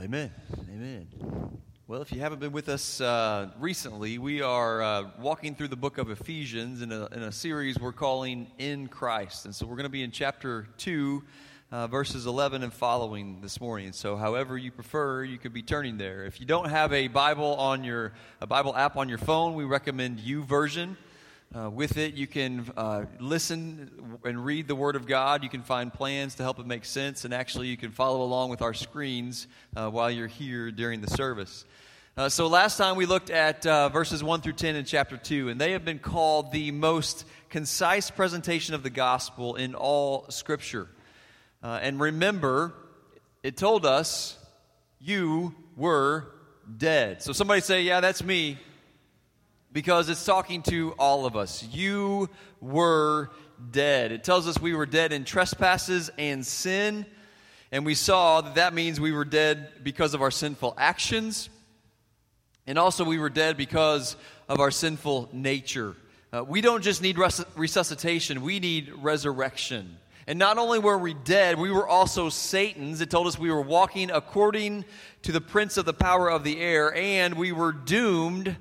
Amen. Amen. Well, if you haven't been with us uh, recently, we are uh, walking through the book of Ephesians in a, in a, series we're calling In Christ. And so we're going to be in chapter 2, uh, verses 11 and following this morning. So, however you prefer, you could be turning there. If you don't have a Bible on your a Bible app on your phone, we recommend YouVersion. Uh, with it, you can uh, listen and read the Word of God. You can find plans to help it make sense, and actually, you can follow along with our screens uh, while you're here during the service. Uh, so, last time we looked at uh, verses 1 through 10 in chapter 2, and they have been called the most concise presentation of the gospel in all Scripture. Uh, and remember, it told us you were dead. So, somebody say, Yeah, that's me because it's talking to all of us. You were dead. It tells us we were dead in trespasses and sin. And we saw that that means we were dead because of our sinful actions. And also, we were dead because of our sinful nature. Uh, we don't just need res- resuscitation, we need resurrection. And not only were we dead, we were also Satan's. It told us we were walking according to the prince of the power of the air, and we were doomed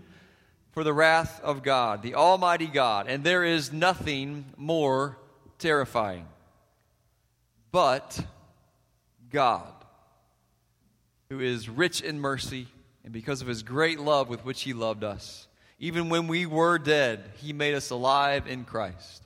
for the wrath of God, the Almighty God, and there is nothing more terrifying. But God, who is rich in mercy, and because of his great love with which he loved us, even when we were dead, he made us alive in Christ.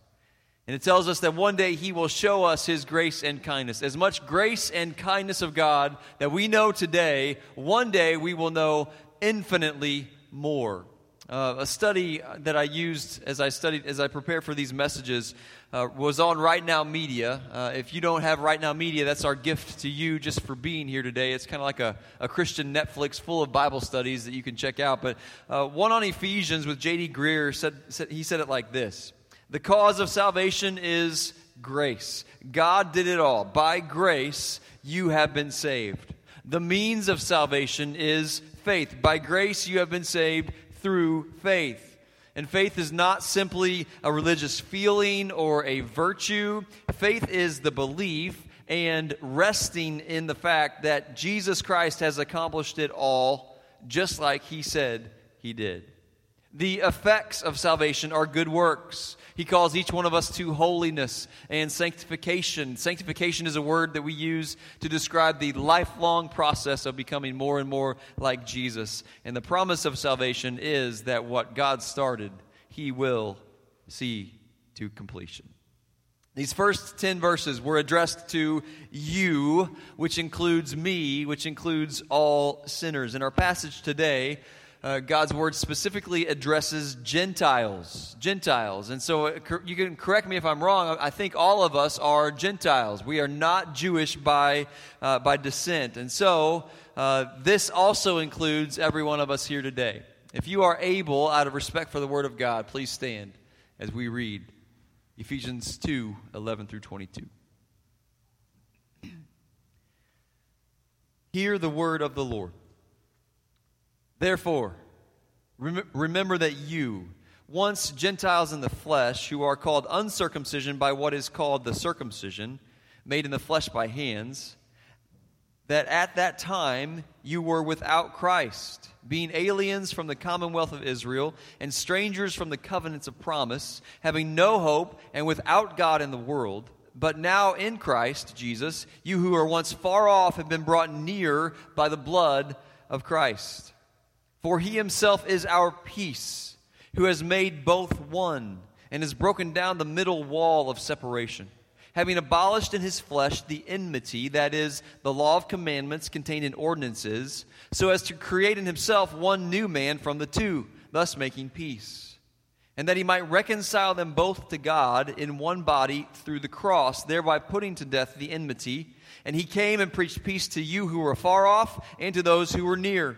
And it tells us that one day he will show us his grace and kindness. As much grace and kindness of God that we know today, one day we will know infinitely more. Uh, a study that I used as I studied, as I prepared for these messages, uh, was on Right Now Media. Uh, if you don't have Right Now Media, that's our gift to you just for being here today. It's kind of like a, a Christian Netflix full of Bible studies that you can check out. But uh, one on Ephesians with J.D. Greear said, said, he said it like this The cause of salvation is grace. God did it all. By grace, you have been saved. The means of salvation is faith. By grace, you have been saved through faith. And faith is not simply a religious feeling or a virtue. Faith is the belief and resting in the fact that Jesus Christ has accomplished it all just like he said he did. The effects of salvation are good works. He calls each one of us to holiness and sanctification. Sanctification is a word that we use to describe the lifelong process of becoming more and more like Jesus. And the promise of salvation is that what God started, He will see to completion. These first 10 verses were addressed to you, which includes me, which includes all sinners. In our passage today, uh, God's word specifically addresses Gentiles. Gentiles. And so uh, you can correct me if I'm wrong. I think all of us are Gentiles. We are not Jewish by, uh, by descent. And so uh, this also includes every one of us here today. If you are able, out of respect for the word of God, please stand as we read Ephesians 2 11 through 22. Hear the word of the Lord. Therefore, rem- remember that you, once Gentiles in the flesh, who are called uncircumcision by what is called the circumcision, made in the flesh by hands, that at that time you were without Christ, being aliens from the commonwealth of Israel and strangers from the covenants of promise, having no hope and without God in the world. But now in Christ Jesus, you who were once far off have been brought near by the blood of Christ. For he himself is our peace, who has made both one and has broken down the middle wall of separation, having abolished in his flesh the enmity, that is, the law of commandments contained in ordinances, so as to create in himself one new man from the two, thus making peace. And that he might reconcile them both to God in one body through the cross, thereby putting to death the enmity. And he came and preached peace to you who were far off and to those who were near.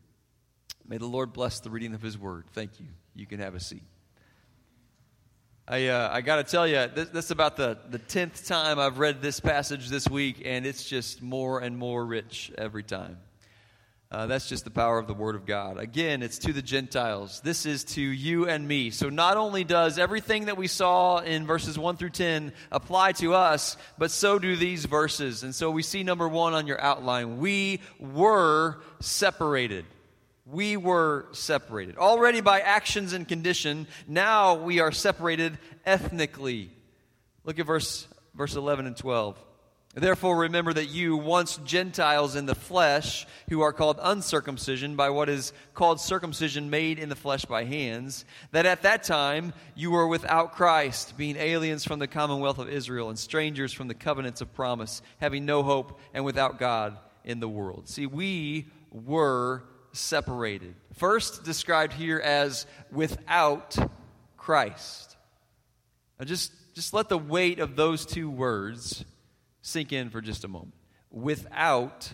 May the Lord bless the reading of His Word. Thank you. You can have a seat. I, uh, I got to tell you, this, this, is about the, the 10th time I've read this passage this week, and it's just more and more rich every time. Uh, that's just the power of the Word of God. Again, it's to the Gentiles. This is to you and me. So not only does everything that we saw in verses 1 through 10 apply to us, but so do these verses. And so we see number one on your outline. We were separated. We were separated. Already by actions and condition, now we are separated ethnically. Look at verse, verse 11 and 12. Therefore, remember that you, once Gentiles in the flesh, who are called uncircumcision by what is called circumcision made in the flesh by hands, that at that time you were without Christ, being aliens from the commonwealth of Israel and strangers from the covenants of promise, having no hope and without God in the world. See, we were separated. First, described here as without Christ. Now, just, just let the weight of those two words sink in for just a moment. Without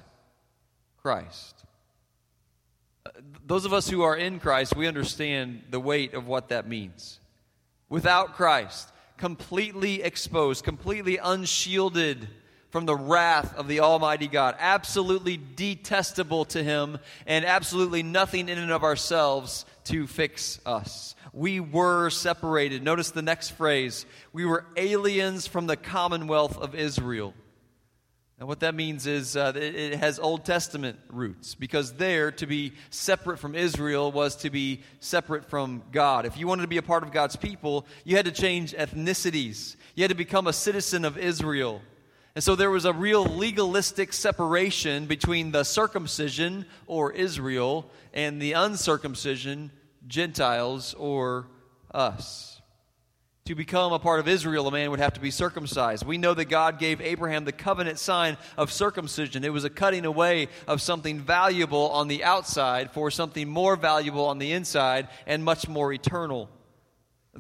Christ. Uh, those of us who are in Christ, we understand the weight of what that means. Without Christ, completely exposed, completely unshielded from the wrath of the Almighty God, absolutely detestable to Him, and absolutely nothing in and of ourselves to fix us. We were separated. Notice the next phrase we were aliens from the commonwealth of Israel. And what that means is uh, it has Old Testament roots because there to be separate from Israel was to be separate from God. If you wanted to be a part of God's people, you had to change ethnicities, you had to become a citizen of Israel. And so there was a real legalistic separation between the circumcision or Israel and the uncircumcision, Gentiles or us. To become a part of Israel, a man would have to be circumcised. We know that God gave Abraham the covenant sign of circumcision. It was a cutting away of something valuable on the outside for something more valuable on the inside and much more eternal.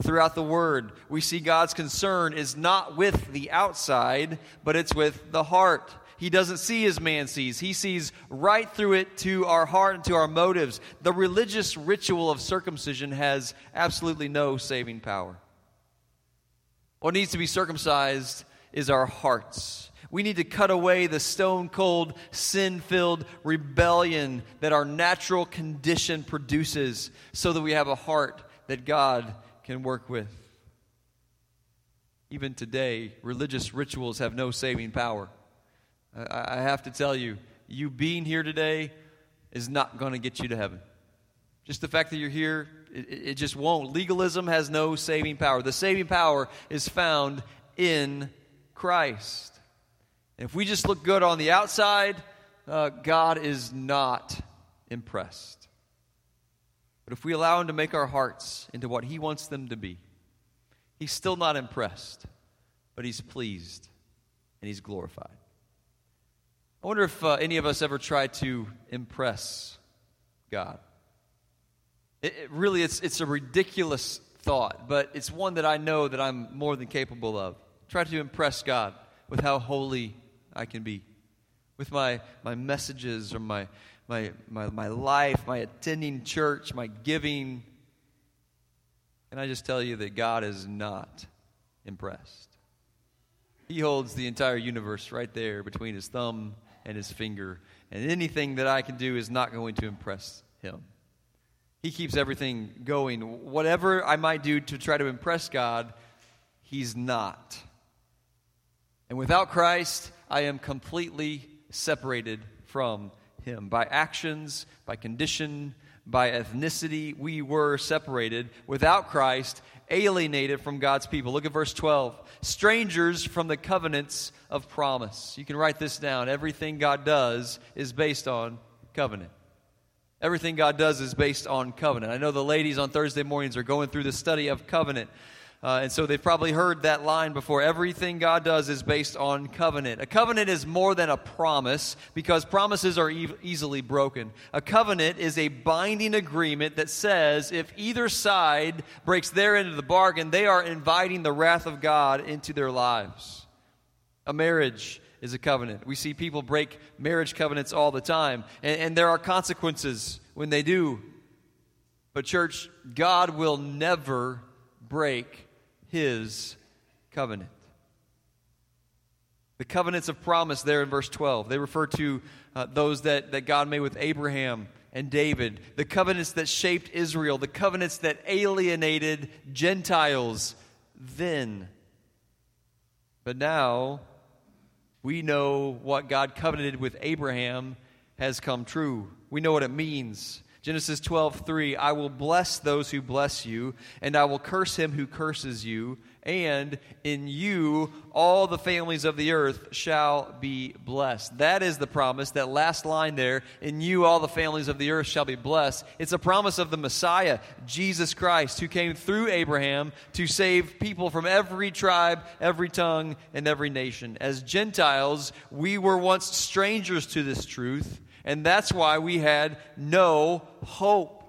Throughout the Word, we see God's concern is not with the outside, but it's with the heart. He doesn't see as man sees. He sees right through it to our heart and to our motives. The religious ritual of circumcision has absolutely no saving power. What needs to be circumcised is our hearts. We need to cut away the stone cold, sin filled rebellion that our natural condition produces so that we have a heart that God can work with. Even today, religious rituals have no saving power. I have to tell you, you being here today is not going to get you to heaven. Just the fact that you're here it, it just won't. Legalism has no saving power. The saving power is found in Christ. And if we just look good on the outside, uh, God is not impressed. But if we allow Him to make our hearts into what He wants them to be, He's still not impressed, but He's pleased and He's glorified. I wonder if uh, any of us ever tried to impress God. It, it really, it's, it's a ridiculous thought, but it's one that I know that I'm more than capable of. Try to impress God with how holy I can be, with my, my messages or my, my, my, my life, my attending church, my giving. And I just tell you that God is not impressed. He holds the entire universe right there between his thumb and his finger, and anything that I can do is not going to impress him. He keeps everything going. Whatever I might do to try to impress God, He's not. And without Christ, I am completely separated from Him. By actions, by condition, by ethnicity, we were separated. Without Christ, alienated from God's people. Look at verse 12. Strangers from the covenants of promise. You can write this down. Everything God does is based on covenant. Everything God does is based on covenant. I know the ladies on Thursday mornings are going through the study of covenant. Uh, and so they've probably heard that line before. Everything God does is based on covenant. A covenant is more than a promise because promises are e- easily broken. A covenant is a binding agreement that says if either side breaks their end of the bargain, they are inviting the wrath of God into their lives. A marriage is a covenant. We see people break marriage covenants all the time, and, and there are consequences when they do. But, church, God will never break his covenant. The covenants of promise there in verse 12, they refer to uh, those that, that God made with Abraham and David, the covenants that shaped Israel, the covenants that alienated Gentiles then. But now, we know what God covenanted with Abraham has come true. We know what it means. Genesis 12, 3, I will bless those who bless you, and I will curse him who curses you, and in you all the families of the earth shall be blessed. That is the promise, that last line there, in you all the families of the earth shall be blessed. It's a promise of the Messiah, Jesus Christ, who came through Abraham to save people from every tribe, every tongue, and every nation. As Gentiles, we were once strangers to this truth and that's why we had no hope.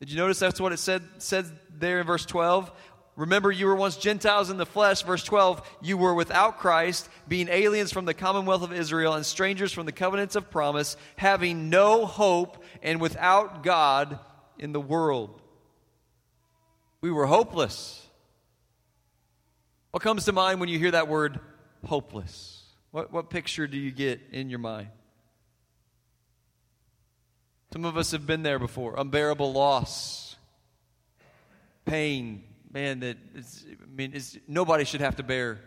Did you notice that's what it said, said there in verse 12? Remember, you were once Gentiles in the flesh. Verse 12, you were without Christ, being aliens from the commonwealth of Israel and strangers from the covenants of promise, having no hope and without God in the world. We were hopeless. What comes to mind when you hear that word hopeless? What, what picture do you get in your mind? Some of us have been there before. Unbearable loss, pain. Man, that I mean, nobody should have to bear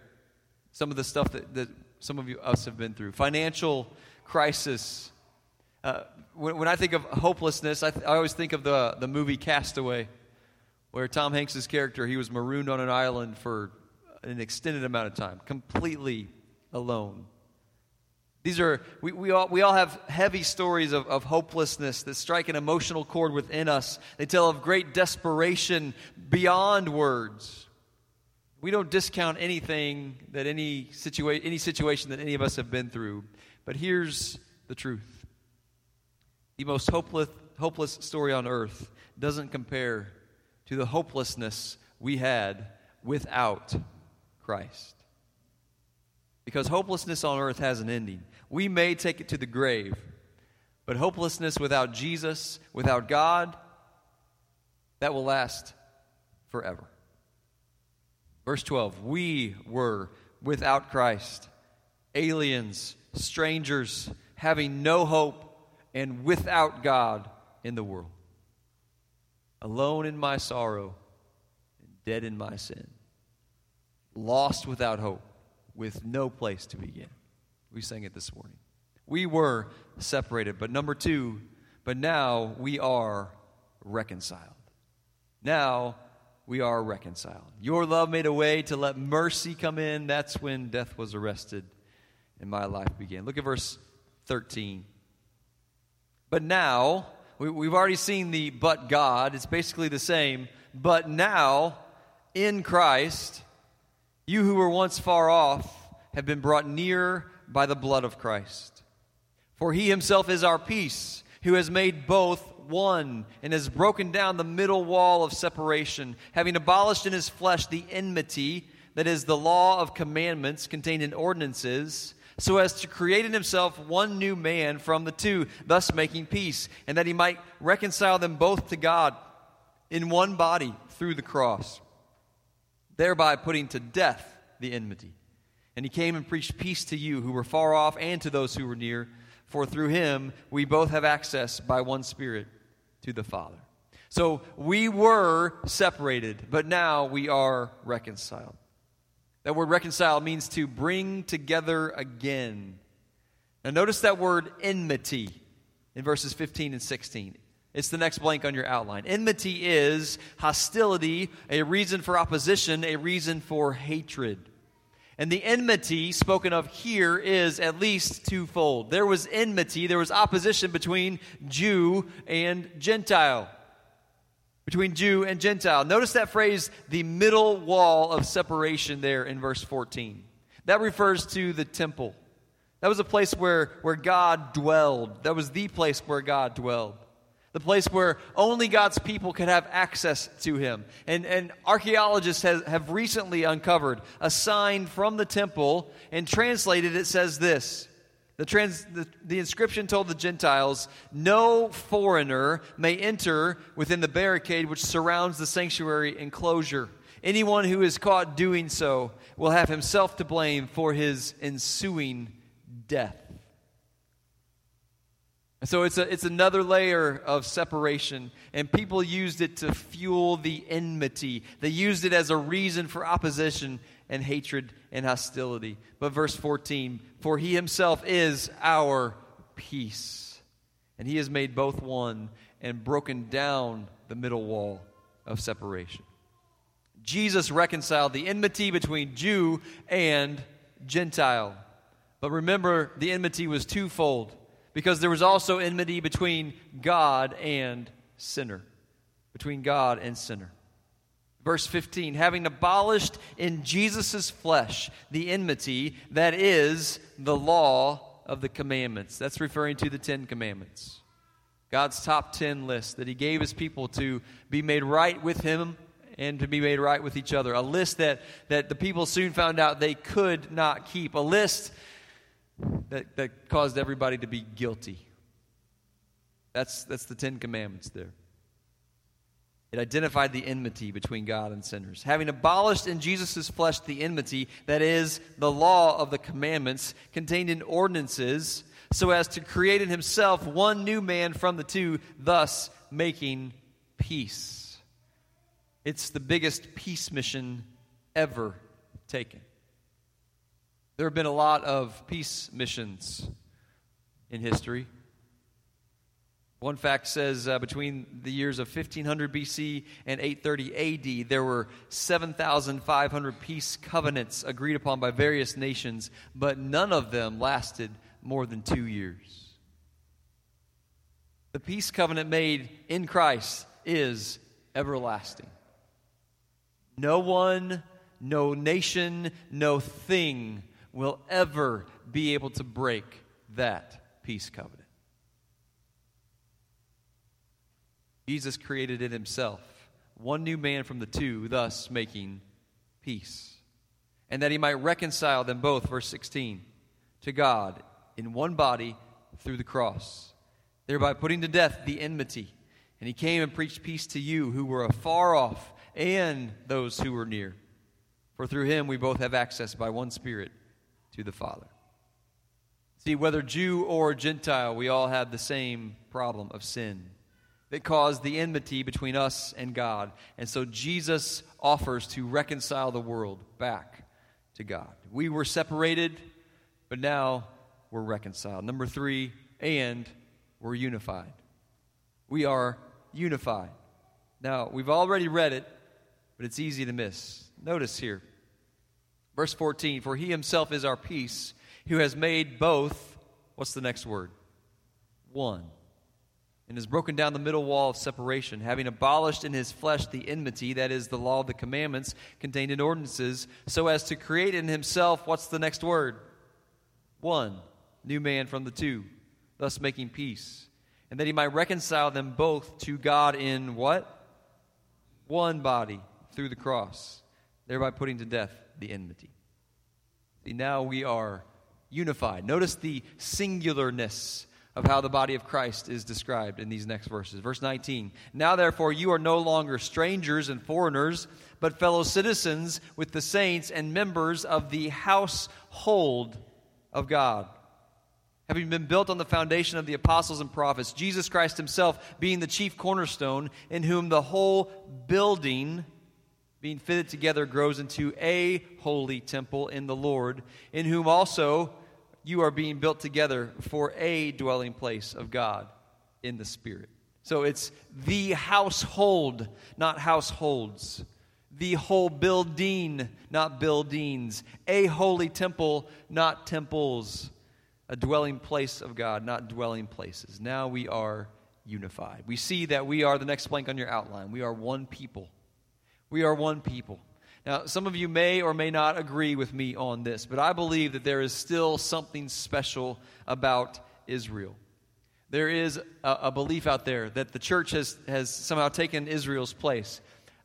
some of the stuff that, that some of you, us have been through. Financial crisis. Uh, when, when, I think of hopelessness, I, th- I always think of the, the movie Castaway, where Tom Hanks's character, he was marooned on an island for an extended amount of time, completely alone. These are, we, we, all, we all have heavy stories of, of hopelessness that strike an emotional chord within us. They tell of great desperation beyond words. We don't discount anything that any, situa- any situation that any of us have been through. But here's the truth the most hopeless, hopeless story on earth doesn't compare to the hopelessness we had without Christ. Because hopelessness on earth has an ending. We may take it to the grave, but hopelessness without Jesus, without God, that will last forever. Verse 12 We were without Christ, aliens, strangers, having no hope, and without God in the world. Alone in my sorrow, and dead in my sin. Lost without hope, with no place to begin. We sang it this morning. We were separated, but number two, but now we are reconciled. Now we are reconciled. Your love made a way to let mercy come in. That's when death was arrested and my life began. Look at verse 13. But now, we, have already seen the but God. It's basically the same. But now, in Christ, you who were once far off have been brought near by the blood of Christ. For he himself is our peace, who has made both one and has broken down the middle wall of separation, having abolished in his flesh the enmity, that is, the law of commandments contained in ordinances, so as to create in himself one new man from the two, thus making peace, and that he might reconcile them both to God in one body through the cross, thereby putting to death the enmity. And he came and preached peace to you who were far off and to those who were near, for through him we both have access by one Spirit to the Father. So we were separated, but now we are reconciled. That word reconcile means to bring together again. Now notice that word enmity in verses 15 and 16. It's the next blank on your outline. Enmity is hostility, a reason for opposition, a reason for hatred. And the enmity spoken of here is at least twofold. There was enmity, there was opposition between Jew and Gentile. Between Jew and Gentile. Notice that phrase, the middle wall of separation, there in verse 14. That refers to the temple. That was a place where, where God dwelled. That was the place where God dwelled. The place where only God's people could have access to him. And, and archaeologists have, have recently uncovered a sign from the temple, and translated it says this. The, trans, the, the inscription told the Gentiles, No foreigner may enter within the barricade which surrounds the sanctuary enclosure. Anyone who is caught doing so will have himself to blame for his ensuing death. So it's, a, it's another layer of separation, and people used it to fuel the enmity. They used it as a reason for opposition and hatred and hostility. But verse 14 For he himself is our peace, and he has made both one and broken down the middle wall of separation. Jesus reconciled the enmity between Jew and Gentile. But remember, the enmity was twofold because there was also enmity between God and sinner. Between God and sinner. Verse 15, having abolished in Jesus' flesh the enmity that is the law of the commandments. That's referring to the Ten Commandments. God's top 10 list that He gave His people to be made right with Him and to be made right with each other. A list that, that the people soon found out they could not keep. A list that, that caused everybody to be guilty. That's, that's the Ten Commandments there. It identified the enmity between God and sinners. Having abolished in Jesus' flesh the enmity, that is, the law of the commandments contained in ordinances, so as to create in himself one new man from the two, thus making peace. It's the biggest peace mission ever taken. There have been a lot of peace missions in history. One fact says uh, between the years of 1500 BC and 830 AD, there were 7,500 peace covenants agreed upon by various nations, but none of them lasted more than two years. The peace covenant made in Christ is everlasting. No one, no nation, no thing will ever be able to break that peace covenant. Jesus created it himself, one new man from the two, thus making peace. And that he might reconcile them both, verse 16, to God in one body through the cross, thereby putting to death the enmity. And he came and preached peace to you who were afar off and those who were near. For through him we both have access by one Spirit to the Father. See, whether Jew or Gentile, we all have the same problem of sin that caused the enmity between us and God. And so Jesus offers to reconcile the world back to God. We were separated, but now we're reconciled. Number three, and we're unified. We are unified. Now, we've already read it, but it's easy to miss. Notice here Verse 14 For he himself is our peace, who has made both, what's the next word? One. And has broken down the middle wall of separation, having abolished in his flesh the enmity, that is, the law of the commandments contained in ordinances, so as to create in himself, what's the next word? One. New man from the two, thus making peace. And that he might reconcile them both to God in what? One body through the cross, thereby putting to death the enmity. See, now we are unified. Notice the singularness of how the body of Christ is described in these next verses. Verse 19 Now therefore you are no longer strangers and foreigners, but fellow citizens with the saints and members of the household of God. Having been built on the foundation of the apostles and prophets, Jesus Christ himself being the chief cornerstone, in whom the whole building being fitted together grows into a holy temple in the Lord, in whom also you are being built together for a dwelling place of God in the Spirit. So it's the household, not households. The whole building, not buildings. A holy temple, not temples. A dwelling place of God, not dwelling places. Now we are unified. We see that we are the next blank on your outline. We are one people. We are one people. Now, some of you may or may not agree with me on this, but I believe that there is still something special about Israel. there is a, a, belief out there that the church has, has somehow taken Israel's place.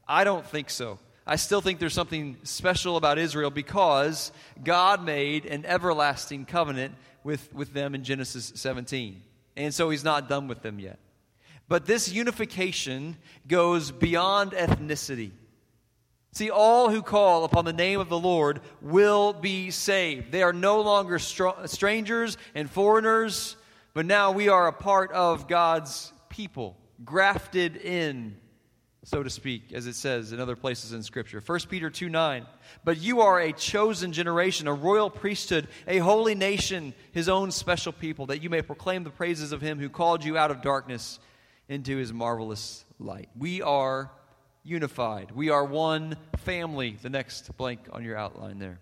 I don't think so. I still think there's something special about Israel because God made an everlasting covenant with, with them in Genesis 17. And so he's not done with them yet. But this unification goes beyond ethnicity. See, all who call upon the name of the Lord will be saved. They are no longer str- strangers and foreigners, but now we are a part of God's people, grafted in, so to speak, as it says in other places in Scripture. 1 Peter 2 9. But you are a chosen generation, a royal priesthood, a holy nation, his own special people, that you may proclaim the praises of him who called you out of darkness into his marvelous light. We are unified. We are one family. The next blank on your outline there.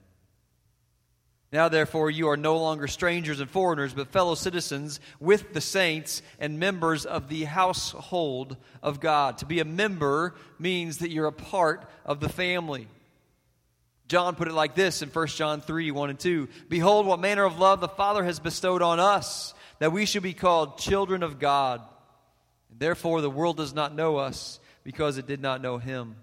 Now, therefore, you are no longer strangers and foreigners, but fellow citizens with the saints and members of the household of God. To be a member means that you're a part of the family. John put it like this in 1 John 3 1 and 2 Behold, what manner of love the Father has bestowed on us, that we should be called children of God. Therefore, the world does not know us because it did not know him.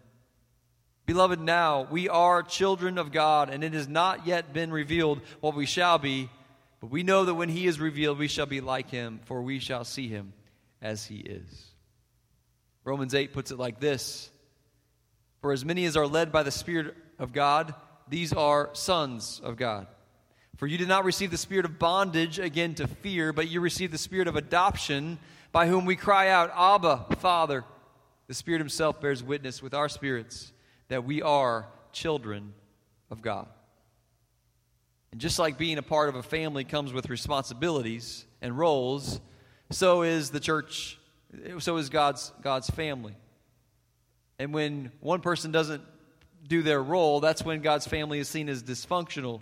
Beloved, now we are children of God, and it has not yet been revealed what we shall be, but we know that when he is revealed, we shall be like him, for we shall see him as he is. Romans 8 puts it like this For as many as are led by the Spirit of God, these are sons of God. For you did not receive the spirit of bondage again to fear, but you received the spirit of adoption, by whom we cry out, Abba, Father. The Spirit Himself bears witness with our spirits that we are children of God. And just like being a part of a family comes with responsibilities and roles, so is the church, so is God's, God's family. And when one person doesn't do their role, that's when God's family is seen as dysfunctional.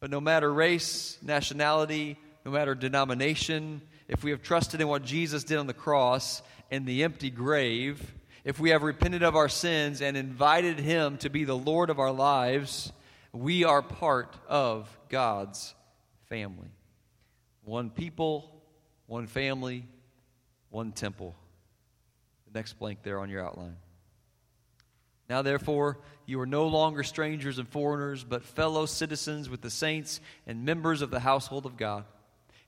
But no matter race, nationality, no matter denomination, if we have trusted in what Jesus did on the cross, and the empty grave, if we have repented of our sins and invited Him to be the Lord of our lives, we are part of God's family. One people, one family, one temple. The next blank there on your outline. Now, therefore, you are no longer strangers and foreigners, but fellow citizens with the saints and members of the household of God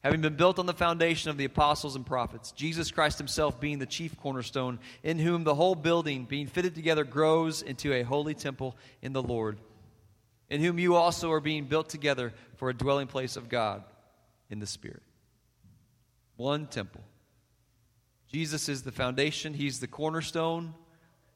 having been built on the foundation of the apostles and prophets, Jesus Christ himself being the chief cornerstone, in whom the whole building, being fitted together, grows into a holy temple in the Lord, in whom you also are being built together for a dwelling place of God in the Spirit. One temple. Jesus is the foundation, He's the cornerstone,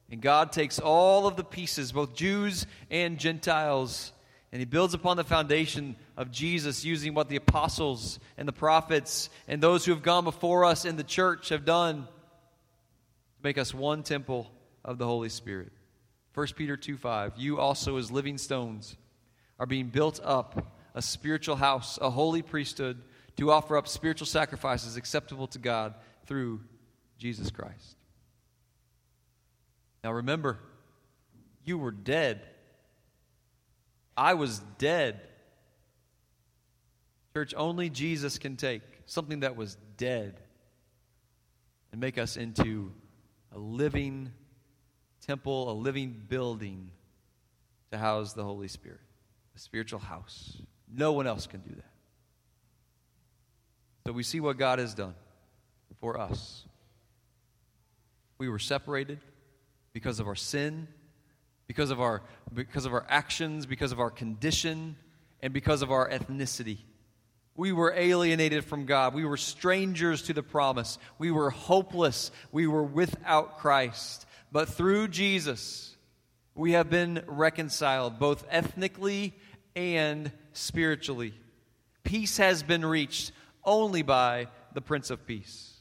and God takes all of the pieces, both Jews and Gentiles, and he builds upon the foundation of Jesus using what the apostles and the prophets and those who have gone before us in the church have done to make us one temple of the Holy Spirit. 1 Peter 2 5. You also, as living stones, are being built up a spiritual house, a holy priesthood, to offer up spiritual sacrifices acceptable to God through Jesus Christ. Now remember, you were dead I was dead. Church, only Jesus can take something that was dead and make us into a living temple, a living building to house the Holy Spirit, a spiritual house. No one else can do that. So we see what God has done for us. We were separated because of our sin because of our, because of our actions, because of our condition, and because of our ethnicity. We were alienated from God. We were strangers to the promise. We were hopeless. We were without Christ. But through Jesus, we have been reconciled, both ethnically and spiritually. Peace has been reached only by the Prince of Peace.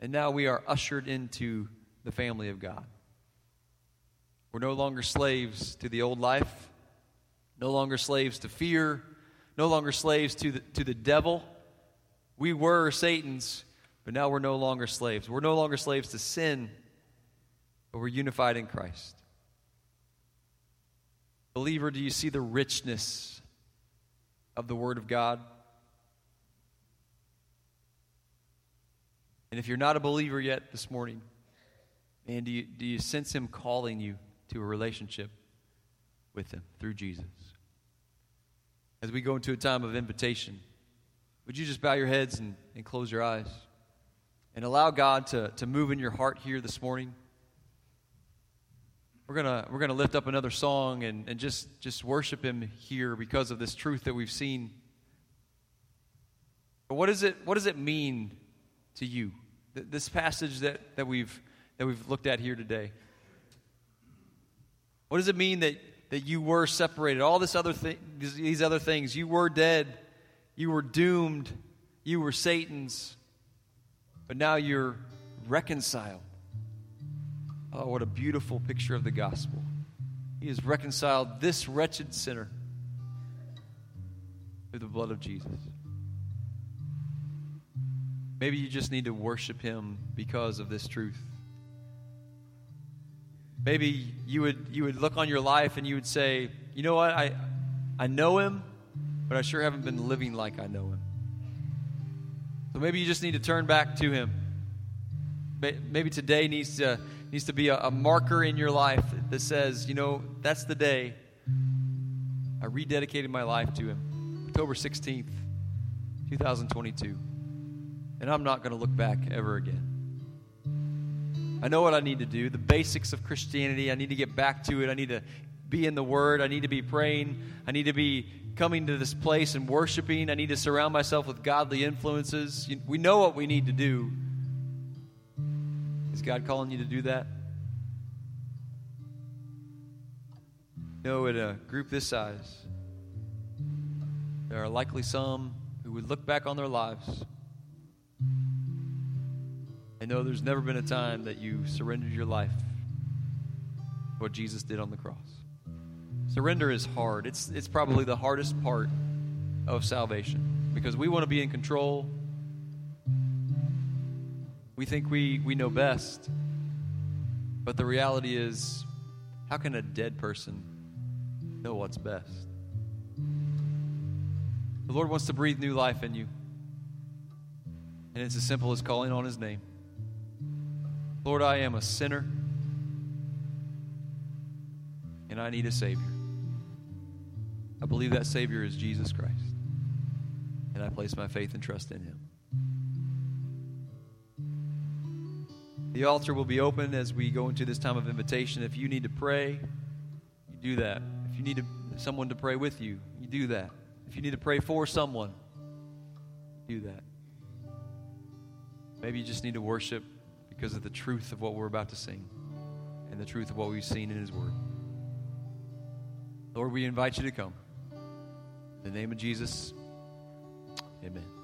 And now we are ushered into the family of God. We're no longer slaves to the old life, no longer slaves to fear, no longer slaves to the, to the devil. We were Satan's, but now we're no longer slaves. We're no longer slaves to sin, but we're unified in Christ. Believer, do you see the richness of the Word of God? And if you're not a believer yet this morning, man, do you, do you sense Him calling you to a relationship with Him through Jesus? As we go into a time of invitation, would you just bow your heads and, and close your eyes and allow God to, to move in your heart here this morning? We're gonna we're gonna lift up another song and, and just just worship him here because of this truth that we've seen. But what does it what does it mean to you? This passage that, that we've that we've looked at here today. What does it mean that, that you were separated? All this other thi- these other things. You were dead. You were doomed. You were Satan's. But now you're reconciled. Oh, what a beautiful picture of the gospel. He has reconciled this wretched sinner through the blood of Jesus. Maybe you just need to worship him because of this truth. Maybe you would you would look on your life and you would say, "You know what? I I know him, but I sure haven't been living like I know him." So maybe you just need to turn back to him. Maybe today needs to needs to be a, a marker in your life that says, you know, that's the day I rededicated my life to Him. October 16th, 2022. And I'm not going to look back ever again. I know what I need to do, the basics of Christianity. I need to get back to it. I need to be in the Word. I need to be praying. I need to be coming to this place and worshiping. I need to surround myself with godly influences. We know what we need to do. Is God calling you to do that? No, in a group this size, there are likely some who would look back on their lives and know there's never been a time that you surrendered your life what Jesus did on the cross. Surrender is hard. It's, it's probably the hardest part of salvation because we want to be in control. We think we, we know best. But the reality is, how can a dead person know what's best? The Lord wants to breathe new life in you. And it's as simple as calling on His name. Lord, I am a sinner, and I need a Savior. I believe that Savior is Jesus Christ, and I place my faith and trust in Him. The altar will be open as we go into this time of invitation. If you need to pray, you do that. If you need to, someone to pray with you, you do that. If you need to pray for someone, do that. Maybe you just need to worship because of the truth of what we're about to sing and the truth of what we've seen in His Word. Lord, we invite you to come. In the name of Jesus, amen.